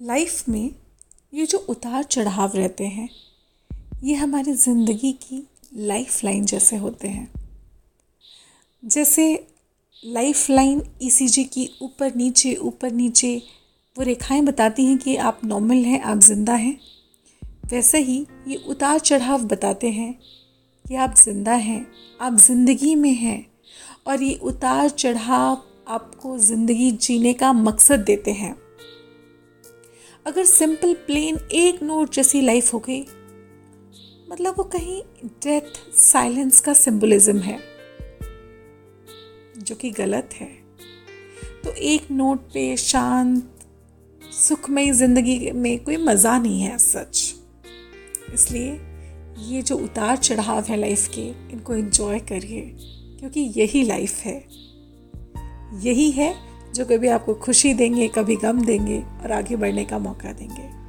Life में ये जो उतार चढ़ाव रहते हैं, ये हमारी ज़िंदगी की लाइफ लाइन जैसे होते हैं। जैसे लाइफ लाइन ईसीजी की ऊपर नीचे ऊपर नीचे, वो रेखाएँ बताती हैं कि आप नॉर्मल हैं, आप ज़िंदा हैं। वैसे ही ये उतार चढ़ाव बताते हैं कि आप ज़िंदा हैं, आप ज़िंदगी में हैं और ये उतार चढ़ाव आपको ज़िंदगी जीने का मकसद देते हैं। अगर सिंपल प्लेन एक नोट जैसी लाइफ हो गई मतलब वो कहीं डेथ साइलेंस का सिंबलिज्म है, जो कि गलत है। तो एक नोट पे शांत, सुखमय ज़िंदगी में कोई मज़ा नहीं है सच इसलिए ये जो उतार चढ़ाव है लाइफ के, इनको एंजॉय करिए, क्योंकि यही लाइफ है। यही है जो कभी आपको खुशी देंगे कभी गम देंगे और आगे बढ़ने का मौका देंगे।